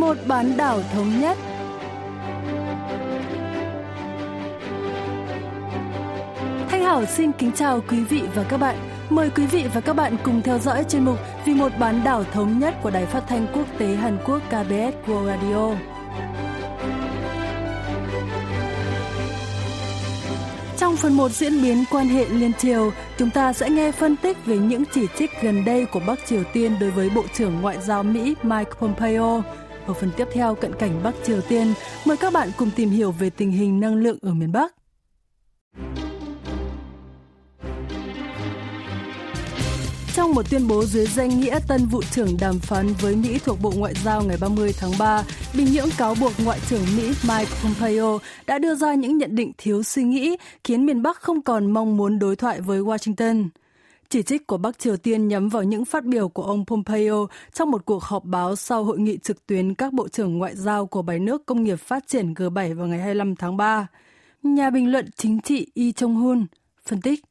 một bán đảo thống nhất. Thanh Hảo xin kính chào quý vị và các bạn. Mời quý vị và các bạn cùng theo dõi chuyên mục Vì một bán đảo thống nhất của Đài Phát thanh Quốc tế Hàn Quốc KBS World Radio. Trong phần 1 diễn biến quan hệ liên triều, chúng ta sẽ nghe phân tích về những chỉ trích gần đây của Bắc Triều Tiên đối với Bộ trưởng Ngoại giao Mỹ Mike Pompeo. Ở phần tiếp theo cận cảnh Bắc Triều Tiên, mời các bạn cùng tìm hiểu về tình hình năng lượng ở miền Bắc. Trong một tuyên bố dưới danh nghĩa tân vụ trưởng đàm phán với Mỹ thuộc Bộ Ngoại giao ngày 30 tháng 3, Bình Nhưỡng cáo buộc Ngoại trưởng Mỹ Mike Pompeo đã đưa ra những nhận định thiếu suy nghĩ khiến miền Bắc không còn mong muốn đối thoại với Washington. Chỉ trích của Bắc Triều Tiên nhắm vào những phát biểu của ông Pompeo trong một cuộc họp báo sau hội nghị trực tuyến các bộ trưởng ngoại giao của bảy nước công nghiệp phát triển G7 vào ngày 25 tháng 3. Nhà bình luận chính trị Y Chung-hun phân tích.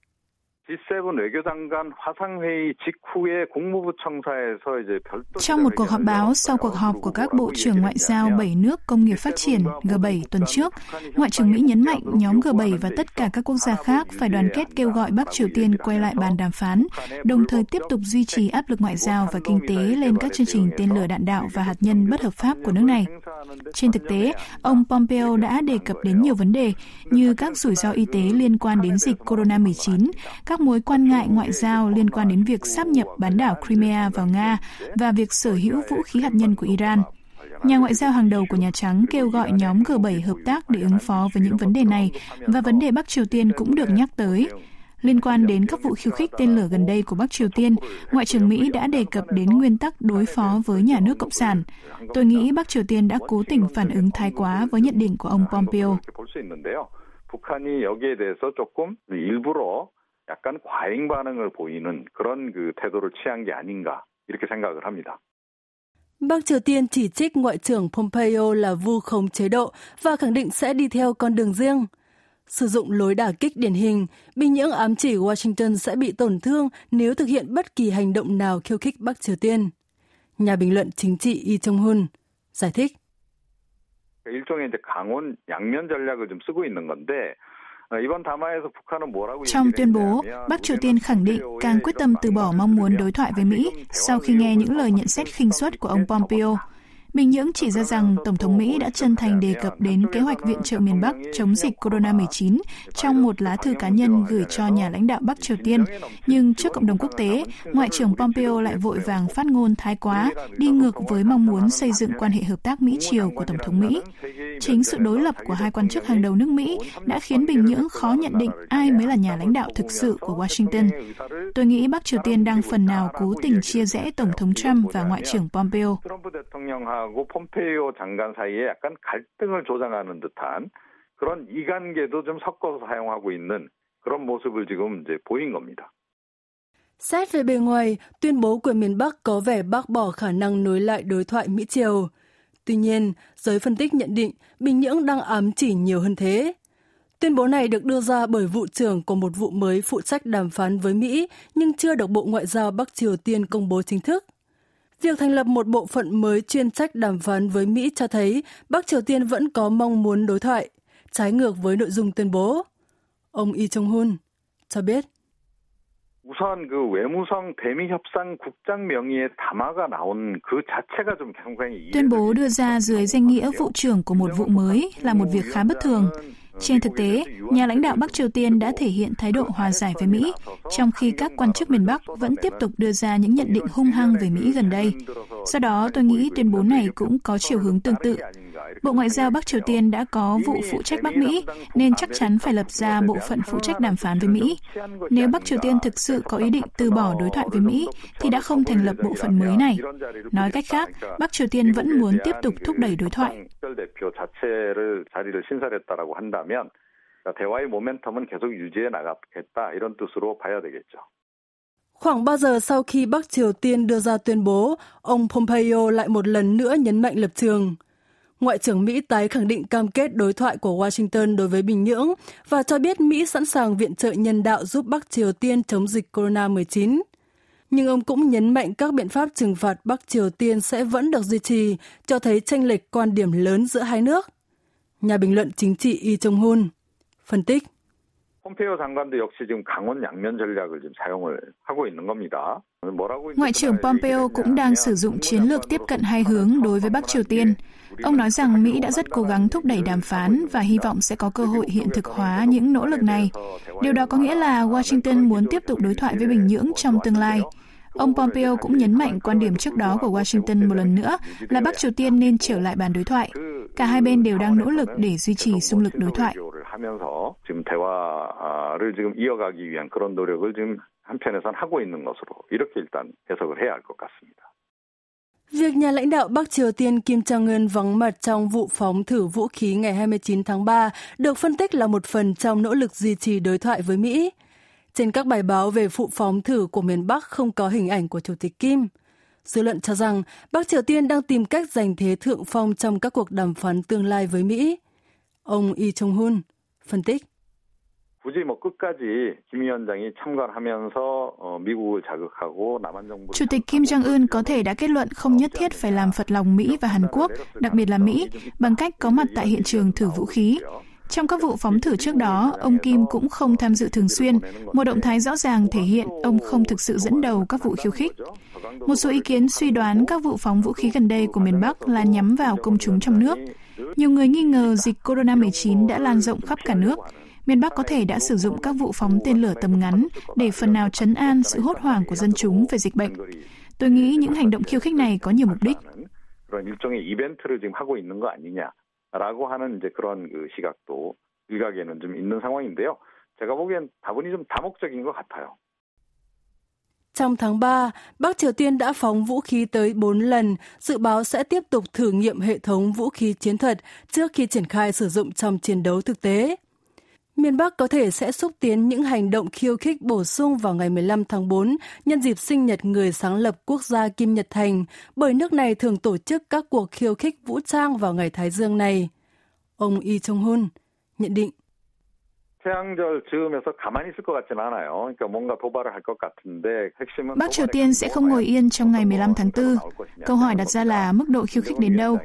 G7 외교장관 화상회의 직후에 국무부 청사에서 이제 별도 Trong một cuộc họp báo sau cuộc họp của các bộ trưởng ngoại giao 7 nước công nghiệp phát triển G7 tuần trước, Ngoại trưởng Mỹ nhấn mạnh nhóm G7 và tất cả các quốc gia khác phải đoàn kết kêu gọi Bắc Triều Tiên quay lại bàn đàm phán, đồng thời tiếp tục duy trì áp lực ngoại giao và kinh tế lên các chương trình tên lửa đạn đạo và hạt nhân bất hợp pháp của nước này. Trên thực tế, ông Pompeo đã đề cập đến nhiều vấn đề như các rủi ro y tế liên quan đến dịch corona-19, các mối quan ngại ngoại giao liên quan đến việc sáp nhập bán đảo Crimea vào Nga và việc sở hữu vũ khí hạt nhân của Iran. Nhà ngoại giao hàng đầu của Nhà Trắng kêu gọi nhóm G7 hợp tác để ứng phó với những vấn đề này và vấn đề Bắc Triều Tiên cũng được nhắc tới. Liên quan đến các vụ khiêu khích tên lửa gần đây của Bắc Triều Tiên, Ngoại trưởng Mỹ đã đề cập đến nguyên tắc đối phó với nhà nước Cộng sản. Tôi nghĩ Bắc Triều Tiên đã cố tình phản ứng thái quá với nhận định của ông Pompeo. 북한이 여기에 대해서 조금 일부러 약간 과잉 반응을 보이는 그런 그 태도를 취한 게 아닌가 이렇게 생각을 합니다. Bắc Triều Tiên chỉ trích Ngoại trưởng Pompeo là vu khống chế độ và khẳng định sẽ đi theo con đường riêng. Sử dụng lối đả kích điển hình, Bình Nhưỡng ám chỉ Washington sẽ bị tổn thương nếu thực hiện bất kỳ hành động nào khiêu khích Bắc Triều Tiên. Nhà bình luận chính trị Yi Chung-hun giải thích. Trong tuyên bố, Bắc Triều Tiên khẳng định càng quyết tâm từ bỏ mong muốn đối thoại với Mỹ sau khi nghe những lời nhận xét khinh suất của ông Pompeo. Bình Nhưỡng chỉ ra rằng Tổng thống Mỹ đã chân thành đề cập đến kế hoạch viện trợ miền Bắc chống dịch corona-19 trong một lá thư cá nhân gửi cho nhà lãnh đạo Bắc Triều Tiên. Nhưng trước cộng đồng quốc tế, Ngoại trưởng Pompeo lại vội vàng phát ngôn thái quá, đi ngược với mong muốn xây dựng quan hệ hợp tác Mỹ-Triều của Tổng thống Mỹ. Chính sự đối lập của hai quan chức hàng đầu nước Mỹ đã khiến Bình Nhưỡng khó nhận định ai mới là nhà lãnh đạo thực sự của Washington. Tôi nghĩ Bắc Triều Tiên đang phần nào cố tình chia rẽ Tổng thống Trump và Ngoại trưởng Pompeo. 대통령하고 폼페이오 장관 사이에 약간 갈등을 조장하는 듯한 그런 이관계도 좀 섞어서 사용하고 있는 그런 모습을 지금 이제 보인 겁니다. Xét về bề ngoài, tuyên bố của miền Bắc có vẻ bác bỏ khả năng nối lại đối thoại Mỹ-Triều. Tuy nhiên, giới phân tích nhận định Bình Nhưỡng đang ám chỉ nhiều hơn thế. Tuyên bố này được đưa ra bởi vụ trưởng của một vụ mới phụ trách đàm phán với Mỹ nhưng chưa được Bộ Ngoại giao Bắc Triều Tiên công bố chính thức. Việc thành lập một bộ phận mới chuyên trách đàm phán với Mỹ cho thấy Bắc Triều Tiên vẫn có mong muốn đối thoại, trái ngược với nội dung tuyên bố. Ông Lee Chung-hun cho biết. 우선 그 외무성 대미 협상 국장 명의의 담화가 나온 그 자체가 좀 굉장히 tuyên bố đưa ra dưới danh nghĩa vụ trưởng của một vụ mới là một việc khá bất thường. Trên thực tế, nhà lãnh đạo Bắc Triều Tiên đã thể hiện thái độ hòa giải với Mỹ, trong khi các quan chức miền Bắc vẫn tiếp tục đưa ra những nhận định hung hăng về Mỹ gần đây. Do đó, tôi nghĩ tuyên bố này cũng có chiều hướng tương tự. Bộ Ngoại giao Bắc Triều Tiên đã có vụ phụ trách Bắc Mỹ, nên chắc chắn phải lập ra bộ phận phụ trách đàm phán với Mỹ. Nếu Bắc Triều Tiên thực sự có ý định từ bỏ đối thoại với Mỹ, thì đã không thành lập bộ phận mới này. Nói cách khác, Bắc Triều Tiên vẫn muốn tiếp tục thúc đẩy đối thoại. 대화의 모멘텀은 계속 유지해 나가겠다 이런 뜻으로 봐야 되겠죠. Khoảng 3 giờ sau khi Bắc Triều Tiên đưa ra tuyên bố, ông Pompeo lại một lần nữa nhấn mạnh lập trường. Ngoại trưởng Mỹ tái khẳng định cam kết đối thoại của Washington đối với Bình Nhưỡng và cho biết Mỹ sẵn sàng viện trợ nhân đạo giúp Bắc Triều Tiên chống dịch corona-19. Nhưng ông cũng nhấn mạnh các biện pháp trừng phạt Bắc Triều Tiên sẽ vẫn được duy trì, cho thấy tranh lệch quan điểm lớn giữa hai nước. Nhà bình luận chính trị Y Jong-hun phân tích. Ngoại trưởng Pompeo cũng đang sử dụng chiến lược tiếp cận hai hướng đối với Bắc Triều Tiên. Ông nói rằng Mỹ đã rất cố gắng thúc đẩy đàm phán và hy vọng sẽ có cơ hội hiện thực hóa những nỗ lực này. Điều đó có nghĩa là Washington muốn tiếp tục đối thoại với Bình Nhưỡng trong tương lai. Ông Pompeo cũng nhấn mạnh quan điểm trước đó của Washington một lần nữa là Bắc Triều Tiên nên trở lại bàn đối thoại. Cả hai bên đều đang nỗ lực để duy trì xung lực đối thoại. 하면서 지금 대화를 지금 이어가기 위한 그런 노력을 지금 한편에선 하고 있는 것으로 이렇게 일단 해석을 해야 할 것 같습니다. Việc nhà lãnh đạo Bắc Triều Tiên Kim Jong-un vắng mặt trong vụ phóng thử vũ khí ngày 29 tháng 3 được phân tích là một phần trong nỗ lực duy trì đối thoại với Mỹ. Trên các bài báo về vụ phóng thử của miền Bắc không có hình ảnh của Chủ tịch Kim. Dư luận cho rằng Bắc Triều Tiên đang tìm cách giành thế thượng phong trong các cuộc đàm phán tương lai với Mỹ. Ông Lee Chung-hun phân tích. 굳이 뭐 끝까지 김 위원장이 참관하면서 미국을 자극하고 남한 정부 Chủ tịch Kim Jong Un có thể đã kết luận không nhất thiết phải làm phật lòng Mỹ và Hàn Quốc, đặc biệt là Mỹ, bằng cách có mặt tại hiện trường thử vũ khí. Trong các vụ phóng thử trước đó, ông Kim cũng không tham dự thường xuyên, một động thái rõ ràng thể hiện ông không thực sự dẫn đầu các vụ khiêu khích. Một số ý kiến suy đoán các vụ phóng vũ khí gần đây của miền Bắc là nhắm vào công chúng trong nước. Nhiều người nghi ngờ dịch corona-19 đã lan rộng khắp cả nước. Miền Bắc có thể đã sử dụng các vụ phóng tên lửa tầm ngắn để phần nào chấn an sự hốt hoảng của dân chúng về dịch bệnh. Tôi nghĩ những hành động khiêu khích này có nhiều mục đích. 라고 하는 이제 그런 그 시각도 일각에는 좀 있는 상황인데요. 제가 보기엔 다분히 좀 다목적인 것 같아요. Trong tháng 3, Bắc Triều Tiên đã phóng vũ khí tới 4 lần, dự báo sẽ tiếp tục thử nghiệm hệ thống vũ khí chiến thuật trước khi triển khai sử dụng trong chiến đấu thực tế. Miền Bắc có thể sẽ xúc tiến những hành động khiêu khích bổ sung vào ngày 15 tháng 4 nhân dịp sinh nhật người sáng lập quốc gia Kim Nhật Thành, bởi nước này thường tổ chức các cuộc khiêu khích vũ trang vào ngày Thái Dương này. Ông Yi Chung-hun nhận định. Bắc Triều Tiên sẽ không ngồi yên trong ngày 15 tháng 4. Câu hỏi đặt ra là mức độ khiêu khích đến đâu?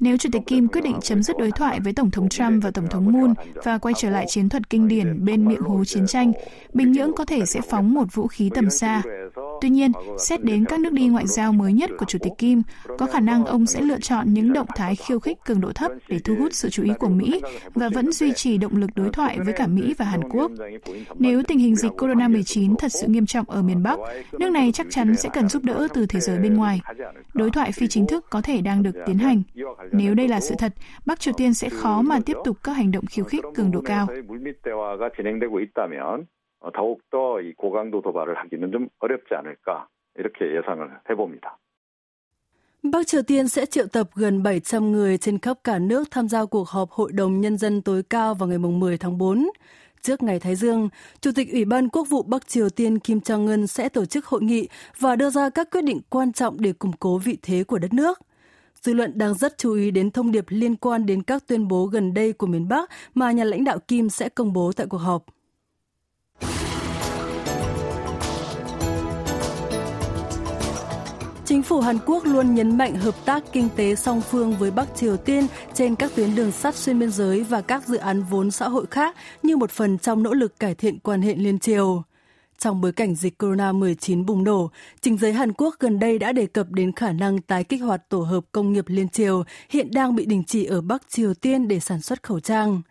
Nếu Chủ tịch Kim quyết định chấm dứt đối thoại với Tổng thống Trump và Tổng thống Moon và quay trở lại chiến thuật kinh điển bên miệng hố chiến tranh, Bình Nhưỡng có thể sẽ phóng một vũ khí tầm xa. Tuy nhiên, xét đến các nước đi ngoại giao mới nhất của Chủ tịch Kim, có khả năng ông sẽ lựa chọn những động thái khiêu khích cường độ thấp để thu hút sự chú ý của Mỹ và vẫn duy trì động lực đối thoại với cả Mỹ và Hàn Quốc. Nếu tình hình dịch corona-19 thật sự nghiêm trọng ở miền Bắc, nước này chắc chắn sẽ cần giúp đỡ từ thế giới bên ngoài. Đối thoại phi chính thức có thể đang được tiến hành. Nếu đây là sự thật, Bắc Triều Tiên sẽ khó mà tiếp tục các hành động khiêu khích cường độ cao. 더욱더 이 고강도 도발을 하기는 좀 어렵지 않을까 이렇게 예상을 해봅니다. Bắc Triều Tiên sẽ triệu tập gần 700 người trên khắp cả nước tham gia cuộc họp Hội đồng Nhân dân tối cao vào ngày 10 tháng 4. Trước ngày Thái Dương, Chủ tịch Ủy ban Quốc vụ Bắc Triều Tiên Kim Jong-un sẽ tổ chức hội nghị và đưa ra các quyết định quan trọng để củng cố vị thế của đất nước. Dư luận đang rất chú ý đến thông điệp liên quan đến các tuyên bố gần đây của miền Bắc mà nhà lãnh đạo Kim sẽ công bố tại cuộc họp. Chính phủ Hàn Quốc luôn nhấn mạnh hợp tác kinh tế song phương với Bắc Triều Tiên trên các tuyến đường sắt xuyên biên giới và các dự án vốn xã hội khác như một phần trong nỗ lực cải thiện quan hệ liên triều. Trong bối cảnh dịch corona-19 bùng nổ, chính giới Hàn Quốc gần đây đã đề cập đến khả năng tái kích hoạt tổ hợp công nghiệp liên triều hiện đang bị đình chỉ ở Bắc Triều Tiên để sản xuất khẩu trang.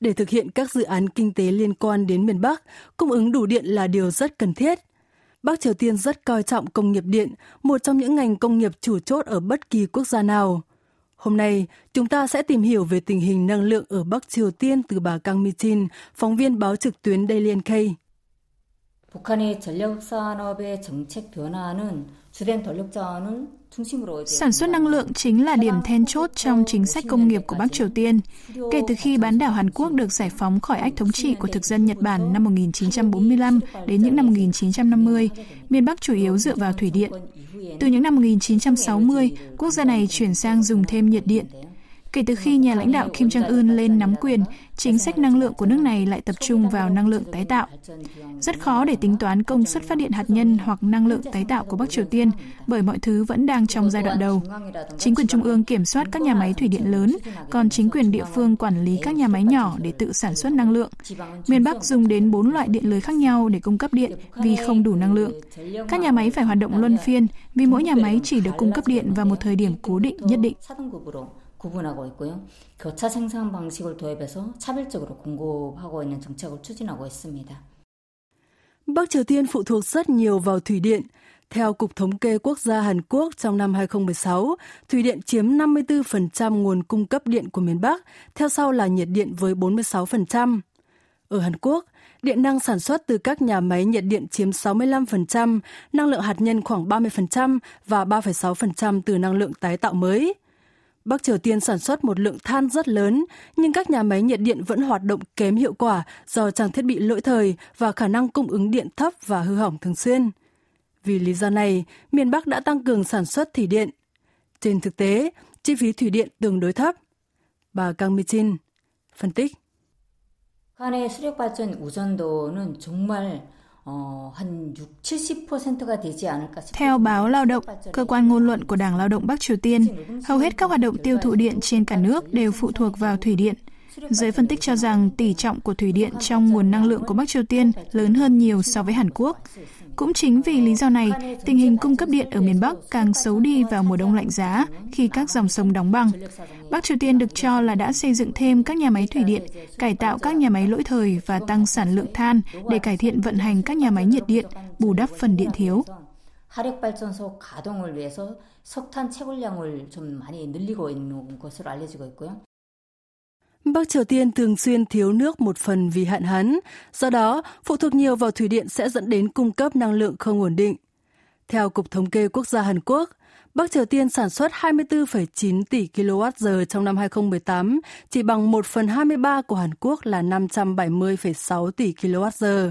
Để thực hiện các dự án kinh tế liên quan đến miền Bắc, cung ứng đủ điện là điều rất cần thiết – Bắc Triều Tiên rất coi trọng công nghiệp điện, một trong những ngành công nghiệp chủ chốt ở bất kỳ quốc gia nào. Hôm nay, chúng ta sẽ tìm hiểu về tình hình năng lượng ở Bắc Triều Tiên từ bà Kang Mi-chin, phóng viên báo trực tuyến Daily NK. 북한의 전력 산업의 정책 변화는 주된 전력 자원은 Sản xuất năng lượng chính là điểm then chốt trong chính sách công nghiệp của Bắc Triều Tiên. Kể từ khi bán đảo Hàn Quốc được giải phóng khỏi ách thống trị của thực dân Nhật Bản năm 1945 đến những năm 1950, miền Bắc chủ yếu dựa vào thủy điện. Từ những năm 1960, quốc gia này chuyển sang dùng thêm nhiệt điện. Kể từ khi nhà lãnh đạo Kim Jong-un lên nắm quyền, chính sách năng lượng của nước này lại tập trung vào năng lượng tái tạo. Rất khó để tính toán công suất phát điện hạt nhân hoặc năng lượng tái tạo của Bắc Triều Tiên bởi mọi thứ vẫn đang trong giai đoạn đầu. Chính quyền trung ương kiểm soát các nhà máy thủy điện lớn, còn chính quyền địa phương quản lý các nhà máy nhỏ để tự sản xuất năng lượng. Miền Bắc dùng đến 4 loại điện lưới khác nhau để cung cấp điện vì không đủ năng lượng. Các nhà máy phải hoạt động luân phiên vì mỗi nhà máy chỉ được cung cấp điện vào một thời điểm cố định nhất định. 구분하고 있고요. 교차 생산 방식을 도입해서 차별적으로 공급하고 있는 정책을 추진하고 있습니다. Bắc Triều Tiên phụ thuộc rất nhiều vào thủy điện. Theo Cục Thống kê Quốc gia Hàn Quốc trong năm 2016, thủy điện chiếm 54% nguồn cung cấp điện của miền Bắc, theo sau là nhiệt điện với 46%. Ở Hàn Quốc, điện năng sản xuất từ các nhà máy nhiệt điện chiếm 65%, năng lượng hạt nhân khoảng 30% và 3,6% từ năng lượng tái tạo mới. Bắc Triều Tiên sản xuất một lượng than rất lớn, nhưng các nhà máy nhiệt điện vẫn hoạt động kém hiệu quả do trang thiết bị lỗi thời và khả năng cung ứng điện thấp và hư hỏng thường xuyên. Vì lý do này, miền Bắc đã tăng cường sản xuất thủy điện. Trên thực tế, chi phí thủy điện tương đối thấp. Bà Kang Mi-chin phân tích. 북한의 수력 발전 우선도는 정말 theo báo Lao động, cơ quan ngôn luận của Đảng Lao động Bắc Triều Tiên, hầu hết các hoạt động tiêu thụ điện trên cả nước đều phụ thuộc vào thủy điện. Giới phân tích cho rằng tỷ trọng của thủy điện trong nguồn năng lượng của Bắc Triều Tiên lớn hơn nhiều so với Hàn Quốc. Cũng chính vì lý do này, tình hình cung cấp điện ở miền Bắc càng xấu đi vào mùa đông lạnh giá khi các dòng sông đóng băng. Bắc Triều Tiên được cho là đã xây dựng thêm các nhà máy thủy điện, cải tạo các nhà máy lỗi thời và tăng sản lượng than để cải thiện vận hành các nhà máy nhiệt điện, bù đắp phần điện thiếu. 화력발전소 가동을 위해서 석탄 채굴량을 좀 많이 늘리고 있는 것으로 알려지고 있고요. Bắc Triều Tiên thường xuyên thiếu nước một phần vì hạn hán, do đó phụ thuộc nhiều vào thủy điện sẽ dẫn đến cung cấp năng lượng không ổn định. Theo Cục Thống kê Quốc gia Hàn Quốc, Bắc Triều Tiên sản xuất 24,9 tỷ kWh trong năm 2018, chỉ bằng 1 phần 23 của Hàn Quốc là 570,6 tỷ kWh.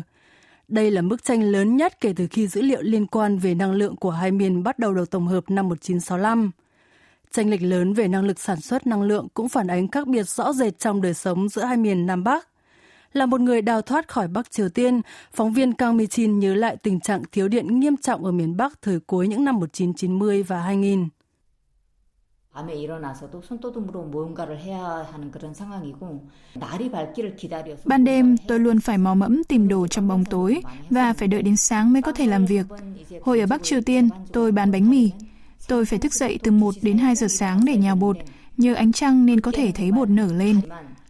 Đây là mức tranh lớn nhất kể từ khi dữ liệu liên quan về năng lượng của hai miền bắt đầu được tổng hợp năm 1965. Tranh lệch lớn về năng lực sản xuất năng lượng cũng phản ánh khác biệt rõ rệt trong đời sống giữa hai miền Nam Bắc Là một người đào thoát khỏi Bắc Triều Tiên, phóng viên Kang Mi-chin nhớ lại tình trạng thiếu điện nghiêm trọng ở miền Bắc thời cuối những năm 1990 và 2000. 밤에 일어나서도 손도둑으로 무언가를 해야 하는 그런 상황이고 날이 밝기를 기다려서 Ban đêm tôi luôn phải mò mẫm tìm đồ trong bóng tối và phải đợi đến sáng mới có thể làm việc. Hồi ở Bắc Triều Tiên, tôi bán bánh mì. Tôi phải thức dậy từ 1 đến 2 giờ sáng để nhào bột, nhờ ánh trăng nên có thể thấy bột nở lên.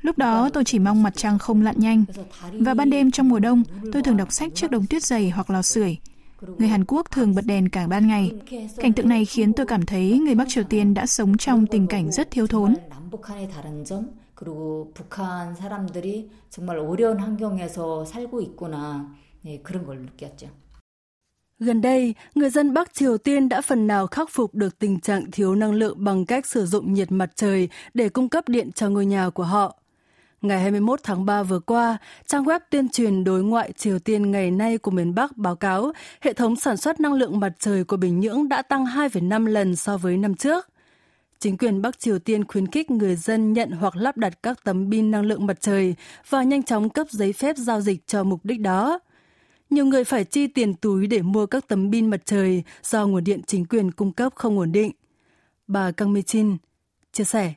Lúc đó tôi chỉ mong mặt trăng không lặn nhanh. Và ban đêm trong mùa đông, tôi thường đọc sách trước đống tuyết dày hoặc lò sưởi. Người Hàn Quốc thường bật đèn cả ban ngày. Cảnh tượng này khiến tôi cảm thấy người Bắc Triều Tiên đã sống trong tình cảnh rất thiếu thốn. 그리고 북한 사람들이 정말 어려운 환경에서 살고 있구나. 네, 그런 걸 느꼈죠. Gần đây, người dân Bắc Triều Tiên đã phần nào khắc phục được tình trạng thiếu năng lượng bằng cách sử dụng nhiệt mặt trời để cung cấp điện cho ngôi nhà của họ. Ngày 21 tháng 3 vừa qua, trang web tuyên truyền đối ngoại Triều Tiên ngày nay của miền Bắc báo cáo hệ thống sản xuất năng lượng mặt trời của Bình Nhưỡng đã tăng 2,5 lần so với năm trước. Chính quyền Bắc Triều Tiên khuyến khích người dân nhận hoặc lắp đặt các tấm pin năng lượng mặt trời và nhanh chóng cấp giấy phép giao dịch cho mục đích đó. Nhiều người phải chi tiền túi để mua các tấm pin mặt trời do nguồn điện chính quyền cung cấp không ổn định. Bà Kang Mi-chin chia sẻ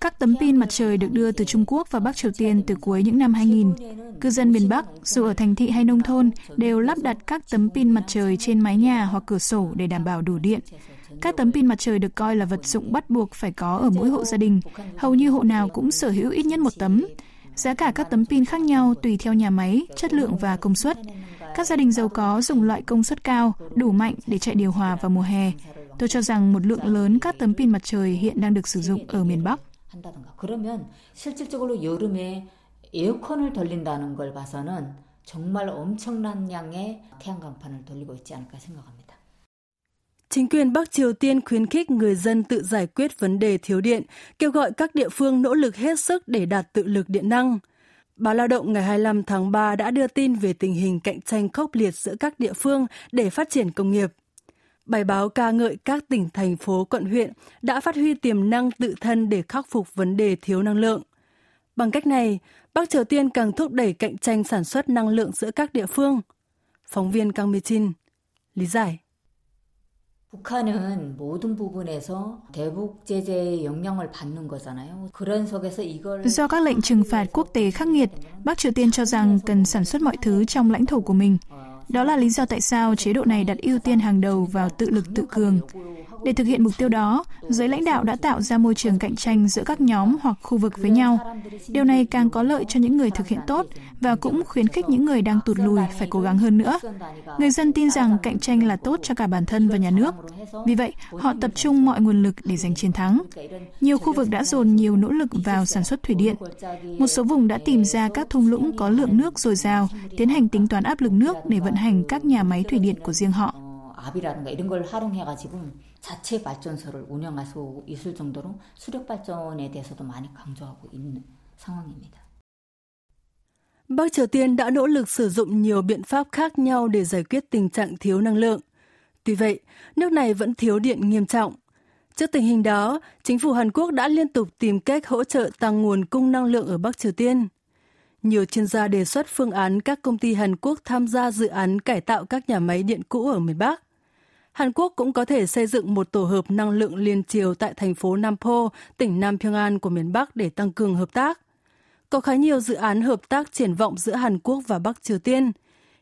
các tấm pin mặt trời được đưa từ Trung Quốc và Bắc Triều Tiên từ cuối những năm 2000. Cư dân miền Bắc, dù ở thành thị hay nông thôn, đều lắp đặt các tấm pin mặt trời trên mái nhà hoặc cửa sổ để đảm bảo đủ điện. Các tấm pin mặt trời được coi là vật dụng bắt buộc phải có ở mỗi hộ gia đình. Hầu như hộ nào cũng sở hữu ít nhất một tấm. Giá cả các tấm pin khác nhau tùy theo nhà máy, chất lượng và công suất. Các gia đình giàu có dùng loại công suất cao, đủ mạnh để chạy điều hòa vào mùa hè. Tôi cho rằng một lượng lớn các tấm pin mặt trời hiện đang được sử dụng ở miền Bắc. 에어컨을 돌린다는 걸 봐서는 정말 엄청난 양의 태양광판을 돌리고 있지 않을까 생각합니다. Chính quyền Bắc Triều Tiên khuyến khích người dân tự giải quyết vấn đề thiếu điện, kêu gọi các địa phương nỗ lực hết sức để đạt tự lực điện năng. Báo Lao động ngày 25 tháng 3 đã đưa tin về tình hình cạnh tranh khốc liệt giữa các địa phương để phát triển công nghiệp. Bài báo ca ngợi các tỉnh, thành phố, quận huyện đã phát huy tiềm năng tự thân để khắc phục vấn đề thiếu năng lượng. Bằng cách này, Bắc Triều Tiên càng thúc đẩy cạnh tranh sản xuất năng lượng giữa các địa phương. Phóng viên Kang Mi-chin lý giải. 북한은 모든 부분에서 대북 제재의 영향을 받는 거잖아요. 그런 속에서 이걸 Do các lệnh trừng phạt quốc tế khắc nghiệt, Bắc Triều Tiên cho rằng cần sản xuất mọi thứ trong lãnh thổ của mình. Đó là lý do tại sao chế độ này đặt ưu tiên hàng đầu vào tự lực tự cường. Để thực hiện mục tiêu đó, giới lãnh đạo đã tạo ra môi trường cạnh tranh giữa các nhóm hoặc khu vực với nhau. Điều này càng có lợi cho những người thực hiện tốt và cũng khuyến khích những người đang tụt lùi phải cố gắng hơn nữa. Người dân tin rằng cạnh tranh là tốt cho cả bản thân và nhà nước. Vì vậy, họ tập trung mọi nguồn lực để giành chiến thắng. Nhiều khu vực đã dồn nhiều nỗ lực vào sản xuất thủy điện. Một số vùng đã tìm ra các thung lũng có lượng nước dồi dào, tiến hành tính toán áp lực nước để vận hành các nhà máy thủy điện của riêng họ. 압이라든가 이런 걸 활용해가지고 자체 발전소를 운영할 수 있을 정도로 수력 발전에 대해서도 많이 강조하고 있는 상황입니다. Bắc Triều Tiên đã nỗ lực sử dụng nhiều biện pháp khác nhau để giải quyết tình trạng thiếu năng lượng. Tuy vậy, nước này vẫn thiếu điện nghiêm trọng. Trước tình hình đó, chính phủ Hàn Quốc đã liên tục tìm cách hỗ trợ tăng nguồn cung năng lượng ở Bắc Triều Tiên. Nhiều chuyên gia đề xuất phương án các công ty Hàn Quốc tham gia dự án cải tạo các nhà máy điện cũ ở miền Bắc. Hàn Quốc cũng có thể xây dựng một tổ hợp năng lượng liên triều tại thành phố Nampo, tỉnh Nam Pyongan của miền Bắc để tăng cường hợp tác. Có khá nhiều dự án hợp tác triển vọng giữa Hàn Quốc và Bắc Triều Tiên.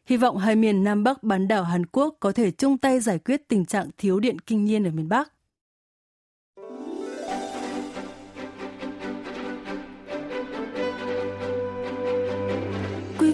Hy vọng hai miền Nam Bắc bán đảo Hàn Quốc có thể chung tay giải quyết tình trạng thiếu điện kinh nhiên ở miền Bắc.